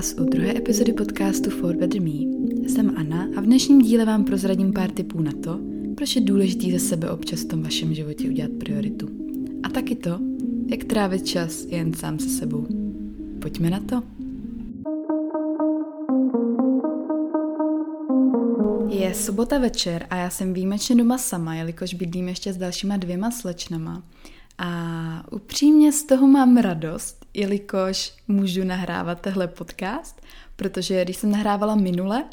vás u druhé epizody podcastu For Better Me. Jsem Anna a v dnešním díle vám prozradím pár tipů na to, proč je důležitý ze sebe občas v tom vašem životě udělat prioritu. A taky to, jak trávit čas jen sám se sebou. Pojďme na to. Je sobota večer a já jsem výjimečně doma sama, jelikož bydlím ještě s dalšíma dvěma slečnama. A upřímně z toho mám radost, jelikož můžu nahrávat tehle podcast, protože když jsem nahrávala minule,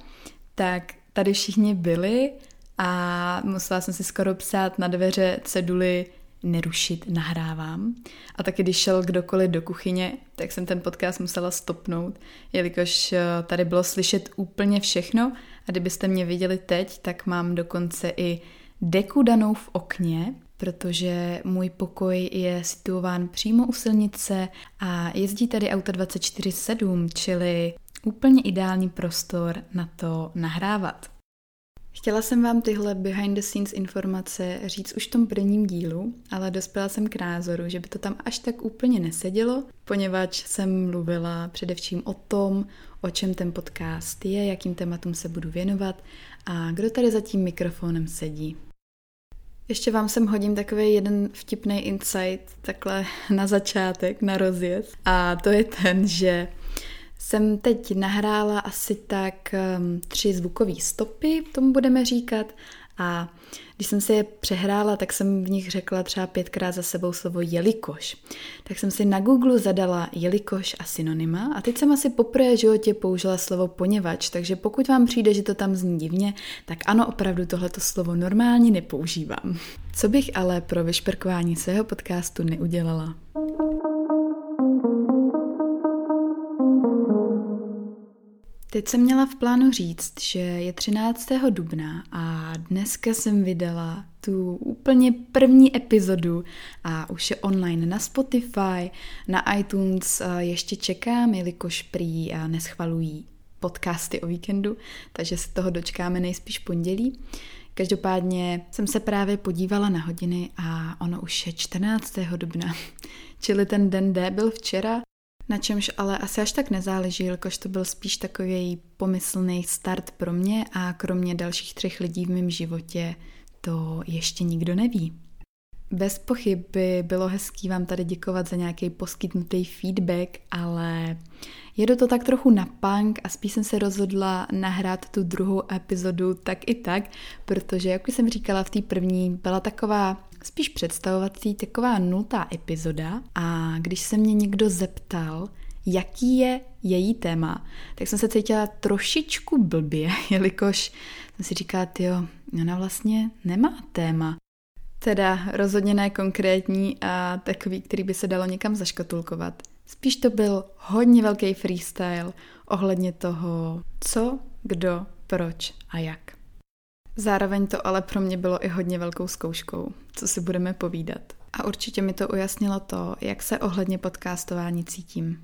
tak tady všichni byli a musela jsem si skoro psát na dveře ceduly nerušit, nahrávám. A taky když šel kdokoliv do kuchyně, tak jsem ten podcast musela stopnout, jelikož eh, tady bylo slyšet úplně všechno a kdybyste mě viděli teď, tak mám dokonce i deku danou v okně, protože můj pokoj je situován přímo u silnice a jezdí tady auto 24-7, čili úplně ideální prostor na to nahrávat. Chtěla jsem vám tyhle behind the scenes informace říct už v tom prvním dílu, ale dospěla jsem k názoru, že by to tam až tak úplně nesedělo, poněvadž jsem mluvila především o tom, o čem ten podcast je, jakým tématům se budu věnovat a kdo tady za tím mikrofonem sedí. Ještě vám sem hodím takový jeden vtipný insight takhle na začátek, na rozjezd. A to je ten, že jsem teď nahrála asi tak um, tři zvukové stopy, tomu budeme říkat. A když jsem si je přehrála, tak jsem v nich řekla třeba pětkrát za sebou slovo jelikož. Tak jsem si na Google zadala jelikož a synonyma a teď jsem asi poprvé životě použila slovo poněvač, takže pokud vám přijde, že to tam zní divně, tak ano, opravdu tohleto slovo normálně nepoužívám. Co bych ale pro vyšperkování svého podcastu neudělala? Teď jsem měla v plánu říct, že je 13. dubna a dneska jsem vydala tu úplně první epizodu a už je online na Spotify, na iTunes ještě čekám, jelikož prý neschvalují podcasty o víkendu, takže se toho dočkáme nejspíš pondělí. Každopádně jsem se právě podívala na hodiny a ono už je 14. dubna, čili ten den D byl včera na čemž ale asi až tak nezáleží, jelikož to byl spíš takový pomyslný start pro mě a kromě dalších třech lidí v mém životě to ještě nikdo neví. Bez pochyb by bylo hezký vám tady děkovat za nějaký poskytnutý feedback, ale jedu to tak trochu na punk a spíš jsem se rozhodla nahrát tu druhou epizodu tak i tak, protože, jak už jsem říkala v té první, byla taková spíš představovací taková nultá epizoda a když se mě někdo zeptal, jaký je její téma, tak jsem se cítila trošičku blbě, jelikož jsem si říkala, jo, ona vlastně nemá téma. Teda rozhodně ne konkrétní a takový, který by se dalo někam zaškatulkovat. Spíš to byl hodně velký freestyle ohledně toho, co, kdo, proč a jak. Zároveň to ale pro mě bylo i hodně velkou zkouškou, co si budeme povídat. A určitě mi to ujasnilo to, jak se ohledně podcastování cítím.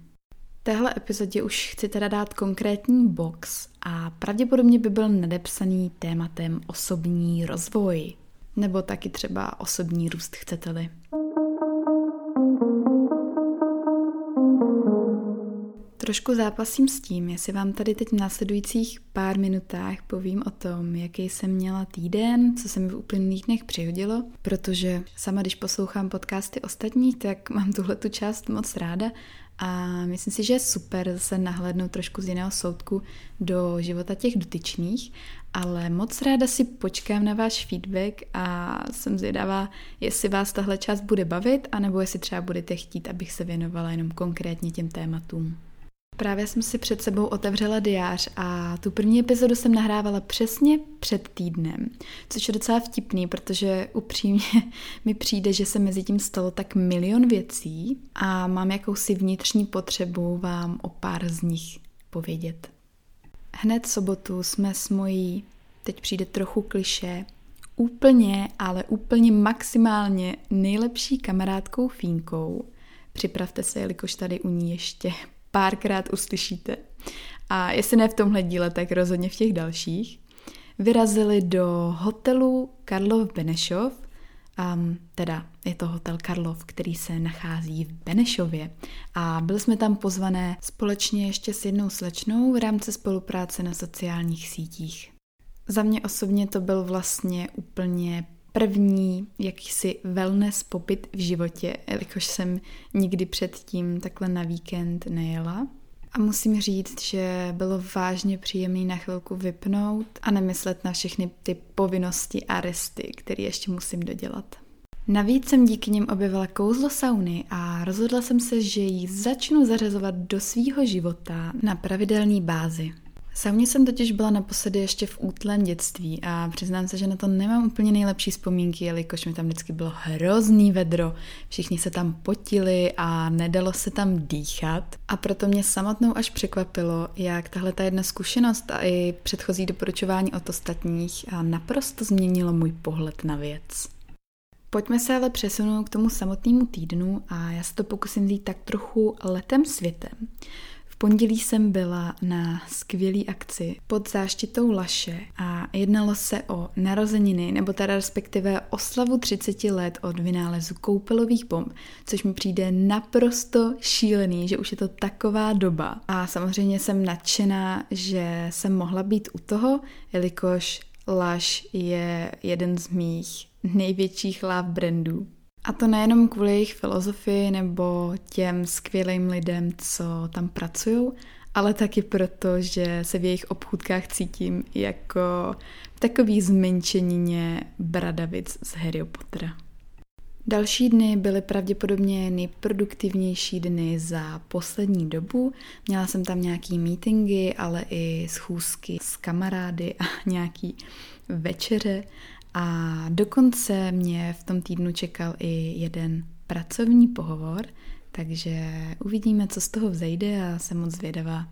Téhle epizodě už chci teda dát konkrétní box a pravděpodobně by byl nadepsaný tématem osobní rozvoj, nebo taky třeba osobní růst chcete-li. Trošku zápasím s tím, jestli vám tady teď v následujících pár minutách povím o tom, jaký jsem měla týden, co se mi v uplynulých dnech přihodilo, protože sama, když poslouchám podcasty ostatních, tak mám tuhle tu část moc ráda a myslím si, že je super se nahlédnout trošku z jiného soudku do života těch dotyčných, ale moc ráda si počkám na váš feedback a jsem zvědavá, jestli vás tahle část bude bavit, anebo jestli třeba budete chtít, abych se věnovala jenom konkrétně těm tématům. Právě jsem si před sebou otevřela diář a tu první epizodu jsem nahrávala přesně před týdnem, což je docela vtipný, protože upřímně mi přijde, že se mezi tím stalo tak milion věcí a mám jakousi vnitřní potřebu vám o pár z nich povědět. Hned sobotu jsme s mojí, teď přijde trochu kliše, úplně, ale úplně maximálně nejlepší kamarádkou Fínkou. Připravte se, jelikož tady u ní ještě párkrát uslyšíte. A jestli ne v tomhle díle, tak rozhodně v těch dalších. Vyrazili do hotelu Karlov Benešov Um, teda je to hotel Karlov, který se nachází v Benešově a byli jsme tam pozvané společně ještě s jednou slečnou v rámci spolupráce na sociálních sítích. Za mě osobně to byl vlastně úplně první jakýsi wellness pobyt v životě, jelikož jsem nikdy předtím takhle na víkend nejela. A musím říct, že bylo vážně příjemné na chvilku vypnout a nemyslet na všechny ty povinnosti a resty, které ještě musím dodělat. Navíc jsem díky nim objevila kouzlo sauny a rozhodla jsem se, že ji začnu zařazovat do svýho života na pravidelné bázi. Sauně jsem totiž byla naposledy ještě v útlém dětství a přiznám se, že na to nemám úplně nejlepší vzpomínky, jelikož mi tam vždycky bylo hrozný vedro, všichni se tam potili a nedalo se tam dýchat. A proto mě samotnou až překvapilo, jak tahle ta jedna zkušenost a i předchozí doporučování od ostatních naprosto změnilo můj pohled na věc. Pojďme se ale přesunout k tomu samotnému týdnu a já se to pokusím vzít tak trochu letem světem pondělí jsem byla na skvělý akci pod záštitou Laše a jednalo se o narozeniny, nebo teda respektive oslavu 30 let od vynálezu koupelových bomb, což mi přijde naprosto šílený, že už je to taková doba. A samozřejmě jsem nadšená, že jsem mohla být u toho, jelikož Laš je jeden z mých největších love brandů. A to nejenom kvůli jejich filozofii nebo těm skvělým lidem, co tam pracují, ale taky proto, že se v jejich obchůdkách cítím jako takový zmenšenině bradavic z Harry Pottera. Další dny byly pravděpodobně nejproduktivnější dny za poslední dobu. Měla jsem tam nějaký meetingy, ale i schůzky s kamarády a nějaký večeře a dokonce mě v tom týdnu čekal i jeden pracovní pohovor, takže uvidíme, co z toho vzejde a jsem moc zvědavá.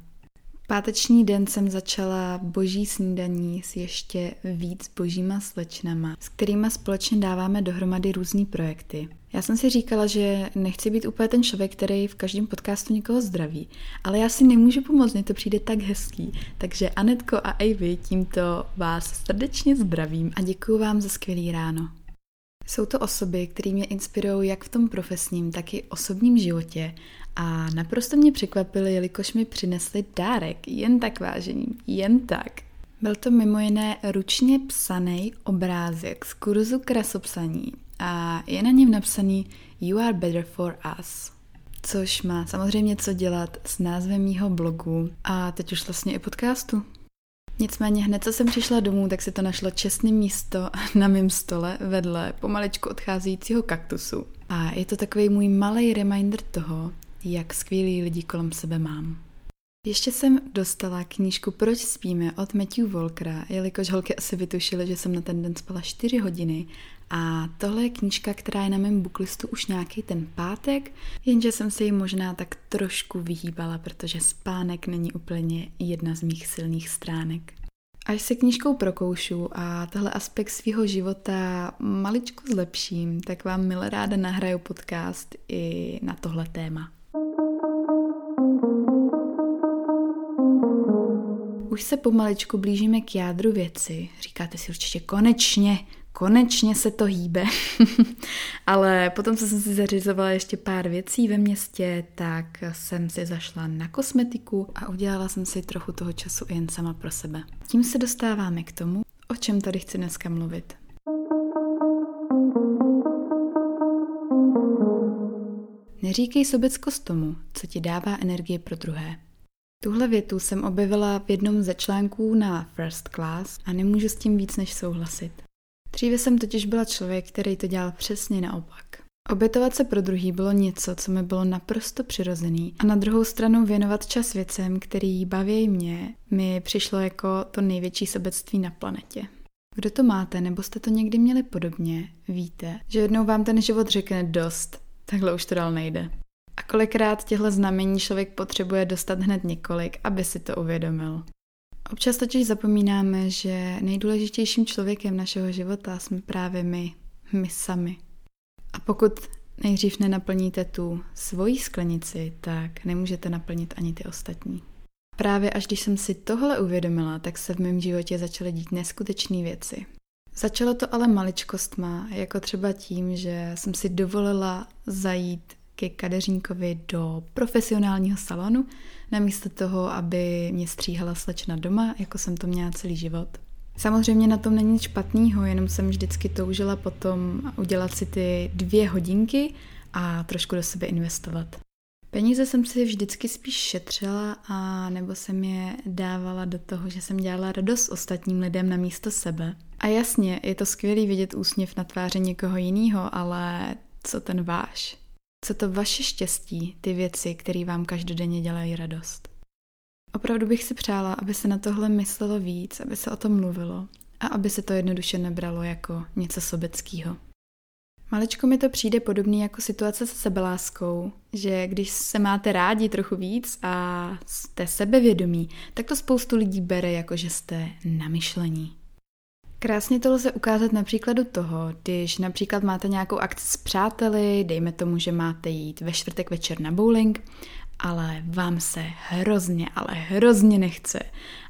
Páteční den jsem začala boží snídaní s ještě víc božíma slečnama, s kterými společně dáváme dohromady různé projekty. Já jsem si říkala, že nechci být úplně ten člověk, který v každém podcastu někoho zdraví, ale já si nemůžu pomoct, mně to přijde tak hezký. Takže Anetko a Ivy, tímto vás srdečně zdravím a děkuji vám za skvělý ráno. Jsou to osoby, které mě inspirují jak v tom profesním, tak i osobním životě a naprosto mě překvapily, jelikož mi přinesli dárek, jen tak vážení, jen tak. Byl to mimo jiné ručně psaný obrázek z kurzu krasopsaní a je na něm napsaný You are better for us. Což má samozřejmě co dělat s názvem mýho blogu a teď už vlastně i podcastu. Nicméně hned, co jsem přišla domů, tak se to našlo čestné místo na mém stole vedle pomaličku odcházejícího kaktusu. A je to takový můj malý reminder toho, jak skvělí lidi kolem sebe mám. Ještě jsem dostala knížku Proč spíme od Matthew Volkera, jelikož holky asi vytušily, že jsem na ten den spala 4 hodiny a tohle je knížka, která je na mém booklistu už nějaký ten pátek, jenže jsem se jí možná tak trošku vyhýbala, protože spánek není úplně jedna z mých silných stránek. Až se knížkou prokoušu a tohle aspekt svého života maličku zlepším, tak vám milé ráda nahraju podcast i na tohle téma. Už se pomaličku blížíme k jádru věci. Říkáte si určitě konečně, konečně se to hýbe. Ale potom, co jsem si zařizovala ještě pár věcí ve městě, tak jsem si zašla na kosmetiku a udělala jsem si trochu toho času jen sama pro sebe. Tím se dostáváme k tomu, o čem tady chci dneska mluvit. Neříkej sobeckost tomu, co ti dává energie pro druhé. Tuhle větu jsem objevila v jednom ze článků na First Class a nemůžu s tím víc než souhlasit. Dříve jsem totiž byla člověk, který to dělal přesně naopak. Obětovat se pro druhý bylo něco, co mi bylo naprosto přirozený a na druhou stranu věnovat čas věcem, který baví mě, mi přišlo jako to největší sobectví na planetě. Kdo to máte, nebo jste to někdy měli podobně, víte, že jednou vám ten život řekne dost, takhle už to dál nejde. A kolikrát těchto znamení člověk potřebuje dostat hned několik, aby si to uvědomil. Občas totiž zapomínáme, že nejdůležitějším člověkem našeho života jsme právě my, my sami. A pokud nejdřív nenaplníte tu svoji sklenici, tak nemůžete naplnit ani ty ostatní. Právě až když jsem si tohle uvědomila, tak se v mém životě začaly dít neskutečné věci. Začalo to ale maličkostma, jako třeba tím, že jsem si dovolila zajít ke kadeřníkovi do profesionálního salonu, namísto toho, aby mě stříhala slečna doma, jako jsem to měla celý život. Samozřejmě na tom není nic špatného, jenom jsem vždycky toužila potom udělat si ty dvě hodinky a trošku do sebe investovat. Peníze jsem si vždycky spíš šetřila a nebo jsem je dávala do toho, že jsem dělala radost ostatním lidem na místo sebe. A jasně, je to skvělý vidět úsměv na tváři někoho jiného, ale co ten váš? Co to vaše štěstí, ty věci, které vám každodenně dělají radost? Opravdu bych si přála, aby se na tohle myslelo víc, aby se o tom mluvilo a aby se to jednoduše nebralo jako něco sobeckého. Maličko mi to přijde podobný jako situace se sebeláskou, že když se máte rádi trochu víc a jste sebevědomí, tak to spoustu lidí bere jako, že jste namyšlení. Krásně to lze ukázat na příkladu toho, když například máte nějakou akci s přáteli, dejme tomu, že máte jít ve čtvrtek večer na bowling, ale vám se hrozně, ale hrozně nechce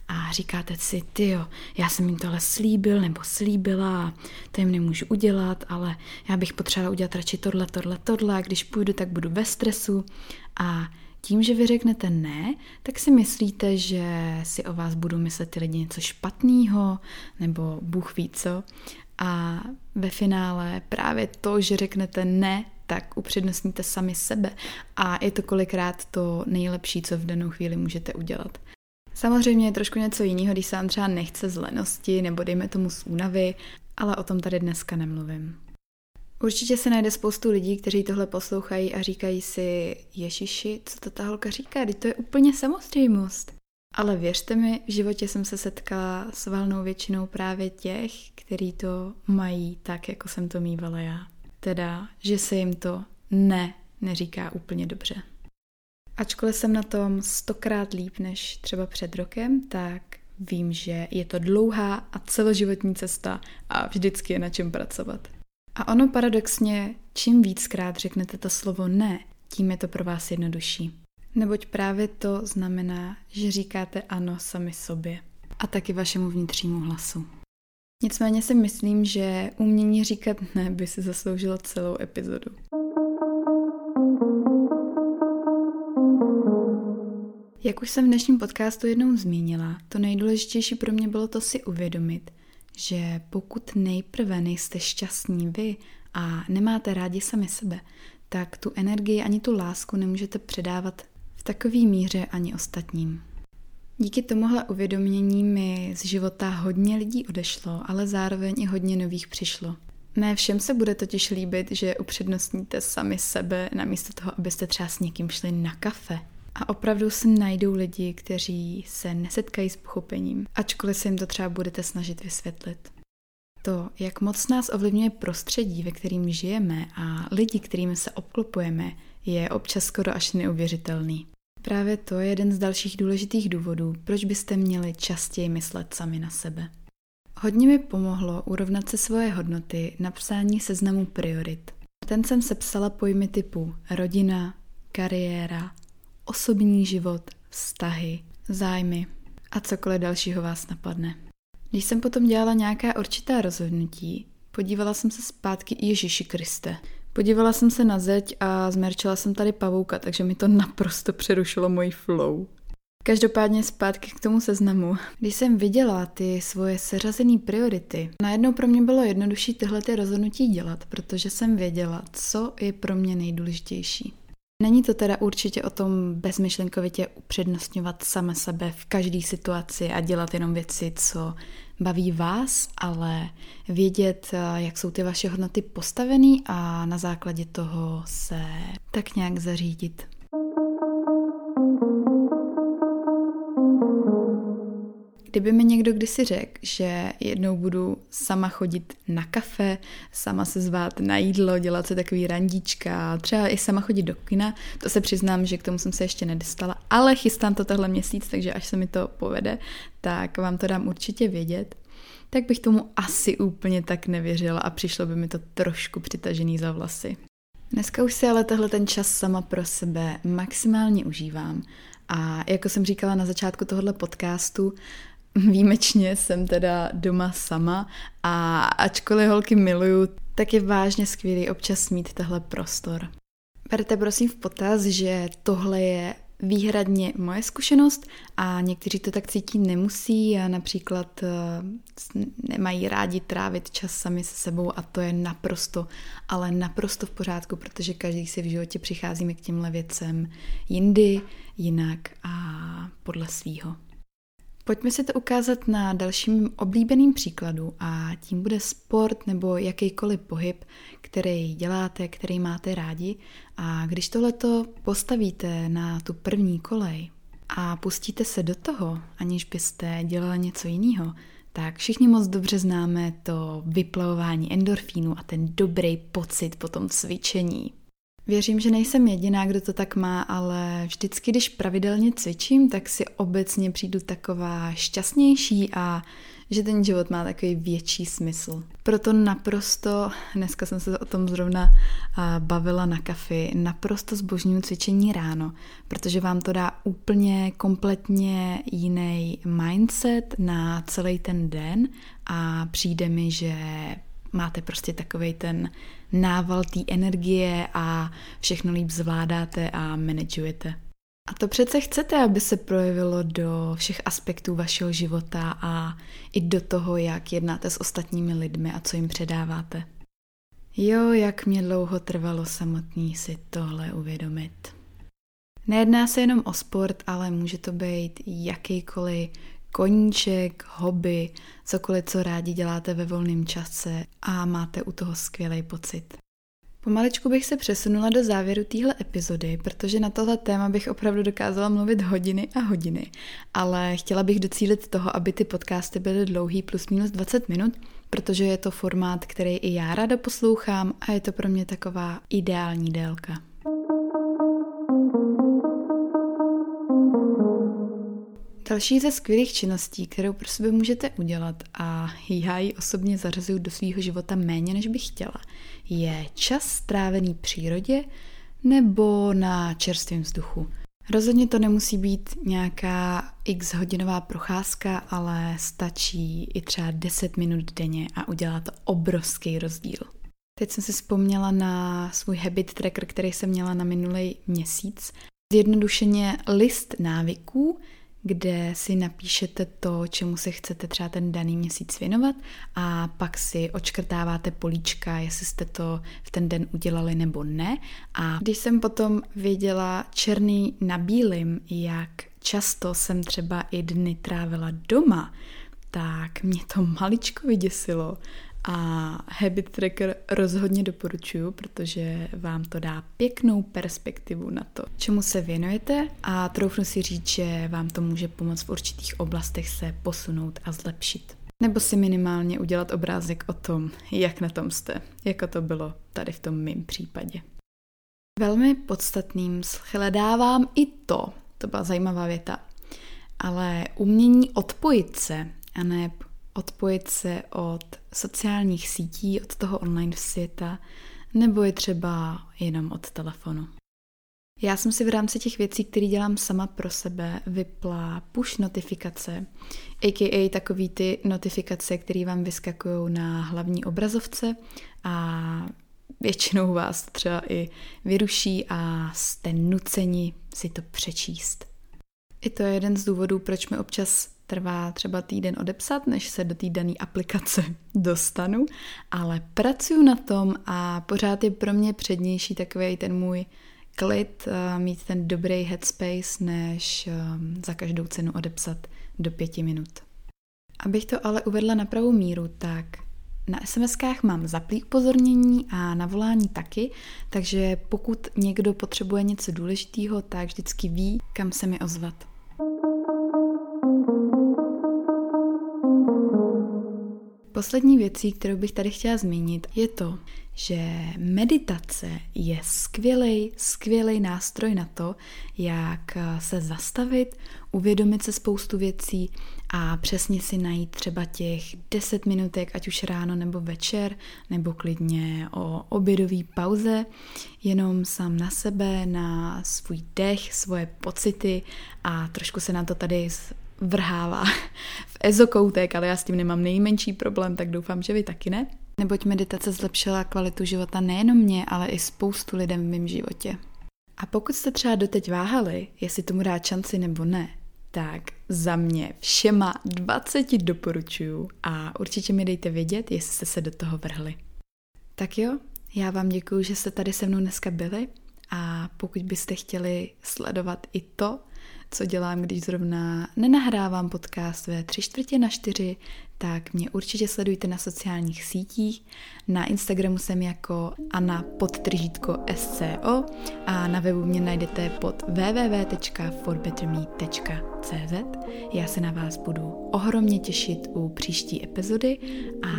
a říkáte si, ty jo, já jsem jim tohle slíbil nebo slíbila, to jim nemůžu udělat, ale já bych potřebovala udělat radši tohle, tohle, tohle, když půjdu, tak budu ve stresu. A tím, že vy řeknete ne, tak si myslíte, že si o vás budou myslet ty lidi něco špatného, nebo Bůh ví co. A ve finále právě to, že řeknete ne, tak upřednostníte sami sebe. A je to kolikrát to nejlepší, co v danou chvíli můžete udělat. Samozřejmě je trošku něco jiného, když se vám třeba nechce z lenosti nebo dejme tomu z únavy, ale o tom tady dneska nemluvím. Určitě se najde spoustu lidí, kteří tohle poslouchají a říkají si, Ježiši, co to ta holka říká, teď to je úplně samozřejmost. Ale věřte mi, v životě jsem se setkala s valnou většinou právě těch, kteří to mají tak, jako jsem to mývala já. Teda, že se jim to ne neříká úplně dobře. Ačkoliv jsem na tom stokrát líp než třeba před rokem, tak vím, že je to dlouhá a celoživotní cesta a vždycky je na čem pracovat. A ono paradoxně, čím víckrát řeknete to slovo ne, tím je to pro vás jednodušší. Neboť právě to znamená, že říkáte ano sami sobě a taky vašemu vnitřnímu hlasu. Nicméně si myslím, že umění říkat ne by si zasloužilo celou epizodu. Jak už jsem v dnešním podcastu jednou zmínila, to nejdůležitější pro mě bylo to si uvědomit, že pokud nejprve nejste šťastní vy a nemáte rádi sami sebe, tak tu energii ani tu lásku nemůžete předávat v takové míře ani ostatním. Díky tomuhle uvědomění mi z života hodně lidí odešlo, ale zároveň i hodně nových přišlo. Ne všem se bude totiž líbit, že upřednostníte sami sebe, namísto toho, abyste třeba s někým šli na kafe. A opravdu se najdou lidi, kteří se nesetkají s pochopením, ačkoliv se jim to třeba budete snažit vysvětlit. To, jak moc nás ovlivňuje prostředí, ve kterým žijeme a lidi, kterými se obklopujeme, je občas skoro až neuvěřitelný. Právě to je jeden z dalších důležitých důvodů, proč byste měli častěji myslet sami na sebe. Hodně mi pomohlo urovnat se svoje hodnoty na psání seznamu priorit. Ten jsem sepsala pojmy typu rodina, kariéra, osobní život, vztahy, zájmy a cokoliv dalšího vás napadne. Když jsem potom dělala nějaká určitá rozhodnutí, podívala jsem se zpátky Ježíši Kriste. Podívala jsem se na zeď a zmerčila jsem tady pavouka, takže mi to naprosto přerušilo můj flow. Každopádně zpátky k tomu seznamu. Když jsem viděla ty svoje seřazené priority, najednou pro mě bylo jednodušší tyhle ty rozhodnutí dělat, protože jsem věděla, co je pro mě nejdůležitější. Není to teda určitě o tom bezmyšlenkovitě upřednostňovat sama sebe v každé situaci a dělat jenom věci, co baví vás, ale vědět, eh, jak jsou ty vaše hodnoty postavený a na základě toho se tak nějak zařídit. Kdyby mi někdo kdysi řekl, že jednou budu sama chodit na kafe, sama se zvát na jídlo, dělat si takový randíčka, třeba i sama chodit do kina, to se přiznám, že k tomu jsem se ještě nedostala, ale chystám to tohle měsíc, takže až se mi to povede, tak vám to dám určitě vědět. Tak bych tomu asi úplně tak nevěřila a přišlo by mi to trošku přitažený za vlasy. Dneska už si ale tehle ten čas sama pro sebe maximálně užívám. A jako jsem říkala na začátku tohohle podcastu, Výjimečně jsem teda doma sama a ačkoliv holky miluju, tak je vážně skvělý občas mít tahle prostor. Berte prosím v potaz, že tohle je výhradně moje zkušenost a někteří to tak cítí nemusí a například uh, nemají rádi trávit čas sami se sebou a to je naprosto, ale naprosto v pořádku, protože každý si v životě přicházíme k těmhle věcem jindy, jinak a podle svýho. Pojďme si to ukázat na dalším oblíbeným příkladu a tím bude sport nebo jakýkoliv pohyb, který děláte, který máte rádi. A když tohleto postavíte na tu první kolej a pustíte se do toho, aniž byste dělali něco jiného, tak všichni moc dobře známe to vyplavování endorfínu a ten dobrý pocit po tom cvičení. Věřím, že nejsem jediná, kdo to tak má, ale vždycky, když pravidelně cvičím, tak si obecně přijdu taková šťastnější a že ten život má takový větší smysl. Proto naprosto, dneska jsem se o tom zrovna bavila na kafi, naprosto zbožňuji cvičení ráno, protože vám to dá úplně kompletně jiný mindset na celý ten den a přijde mi, že máte prostě takový ten nával té energie a všechno líp zvládáte a manažujete. A to přece chcete, aby se projevilo do všech aspektů vašeho života a i do toho, jak jednáte s ostatními lidmi a co jim předáváte. Jo, jak mě dlouho trvalo samotný si tohle uvědomit. Nejedná se jenom o sport, ale může to být jakýkoliv koníček, hobby, cokoliv, co rádi děláte ve volném čase a máte u toho skvělý pocit. Pomaličku bych se přesunula do závěru téhle epizody, protože na tohle téma bych opravdu dokázala mluvit hodiny a hodiny, ale chtěla bych docílit toho, aby ty podcasty byly dlouhý plus minus 20 minut, protože je to formát, který i já ráda poslouchám a je to pro mě taková ideální délka. Další ze skvělých činností, kterou pro sebe můžete udělat a já ji osobně zařazuju do svého života méně, než bych chtěla, je čas strávený přírodě nebo na čerstvém vzduchu. Rozhodně to nemusí být nějaká x hodinová procházka, ale stačí i třeba 10 minut denně a udělá to obrovský rozdíl. Teď jsem si vzpomněla na svůj habit tracker, který jsem měla na minulý měsíc. Zjednodušeně list návyků, kde si napíšete to, čemu se chcete třeba ten daný měsíc věnovat a pak si očkrtáváte políčka, jestli jste to v ten den udělali nebo ne. A když jsem potom věděla černý na bílým, jak často jsem třeba i dny trávila doma, tak mě to maličko vyděsilo a Habit Tracker rozhodně doporučuju, protože vám to dá pěknou perspektivu na to, čemu se věnujete a troufnu si říct, že vám to může pomoct v určitých oblastech se posunout a zlepšit. Nebo si minimálně udělat obrázek o tom, jak na tom jste, jako to bylo tady v tom mém případě. Velmi podstatným shledávám i to, to byla zajímavá věta, ale umění odpojit se a ne odpojit se od sociálních sítí, od toho online světa, nebo je třeba jenom od telefonu. Já jsem si v rámci těch věcí, které dělám sama pro sebe, vypla push notifikace, a.k.a. takový ty notifikace, které vám vyskakují na hlavní obrazovce a většinou vás třeba i vyruší a jste nuceni si to přečíst. I to je jeden z důvodů, proč mi občas trvá třeba týden odepsat, než se do té dané aplikace dostanu, ale pracuju na tom a pořád je pro mě přednější takový ten můj klid, eh, mít ten dobrý headspace, než eh, za každou cenu odepsat do pěti minut. Abych to ale uvedla na pravou míru, tak na SMS-kách mám zaplý upozornění a na volání taky, takže pokud někdo potřebuje něco důležitého, tak vždycky ví, kam se mi ozvat. Poslední věcí, kterou bych tady chtěla zmínit, je to, že meditace je skvělý, skvělý nástroj na to, jak se zastavit, uvědomit se spoustu věcí a přesně si najít třeba těch 10 minutek, ať už ráno nebo večer, nebo klidně o obědové pauze, jenom sám na sebe, na svůj dech, svoje pocity a trošku se na to tady vrhává v ezokoutek, ale já s tím nemám nejmenší problém, tak doufám, že vy taky ne. Neboť meditace zlepšila kvalitu života nejenom mě, ale i spoustu lidem v mém životě. A pokud jste třeba doteď váhali, jestli tomu dát šanci nebo ne, tak za mě všema 20 doporučuju a určitě mi dejte vědět, jestli jste se do toho vrhli. Tak jo, já vám děkuji, že jste tady se mnou dneska byli a pokud byste chtěli sledovat i to, co dělám, když zrovna nenahrávám podcast ve tři čtvrtě na čtyři, tak mě určitě sledujte na sociálních sítích. Na Instagramu jsem jako Anna podtržítko SCO a na webu mě najdete pod www.forbetterme.cz. Já se na vás budu ohromně těšit u příští epizody a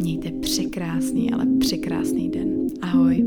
mějte překrásný, ale překrásný den. Ahoj!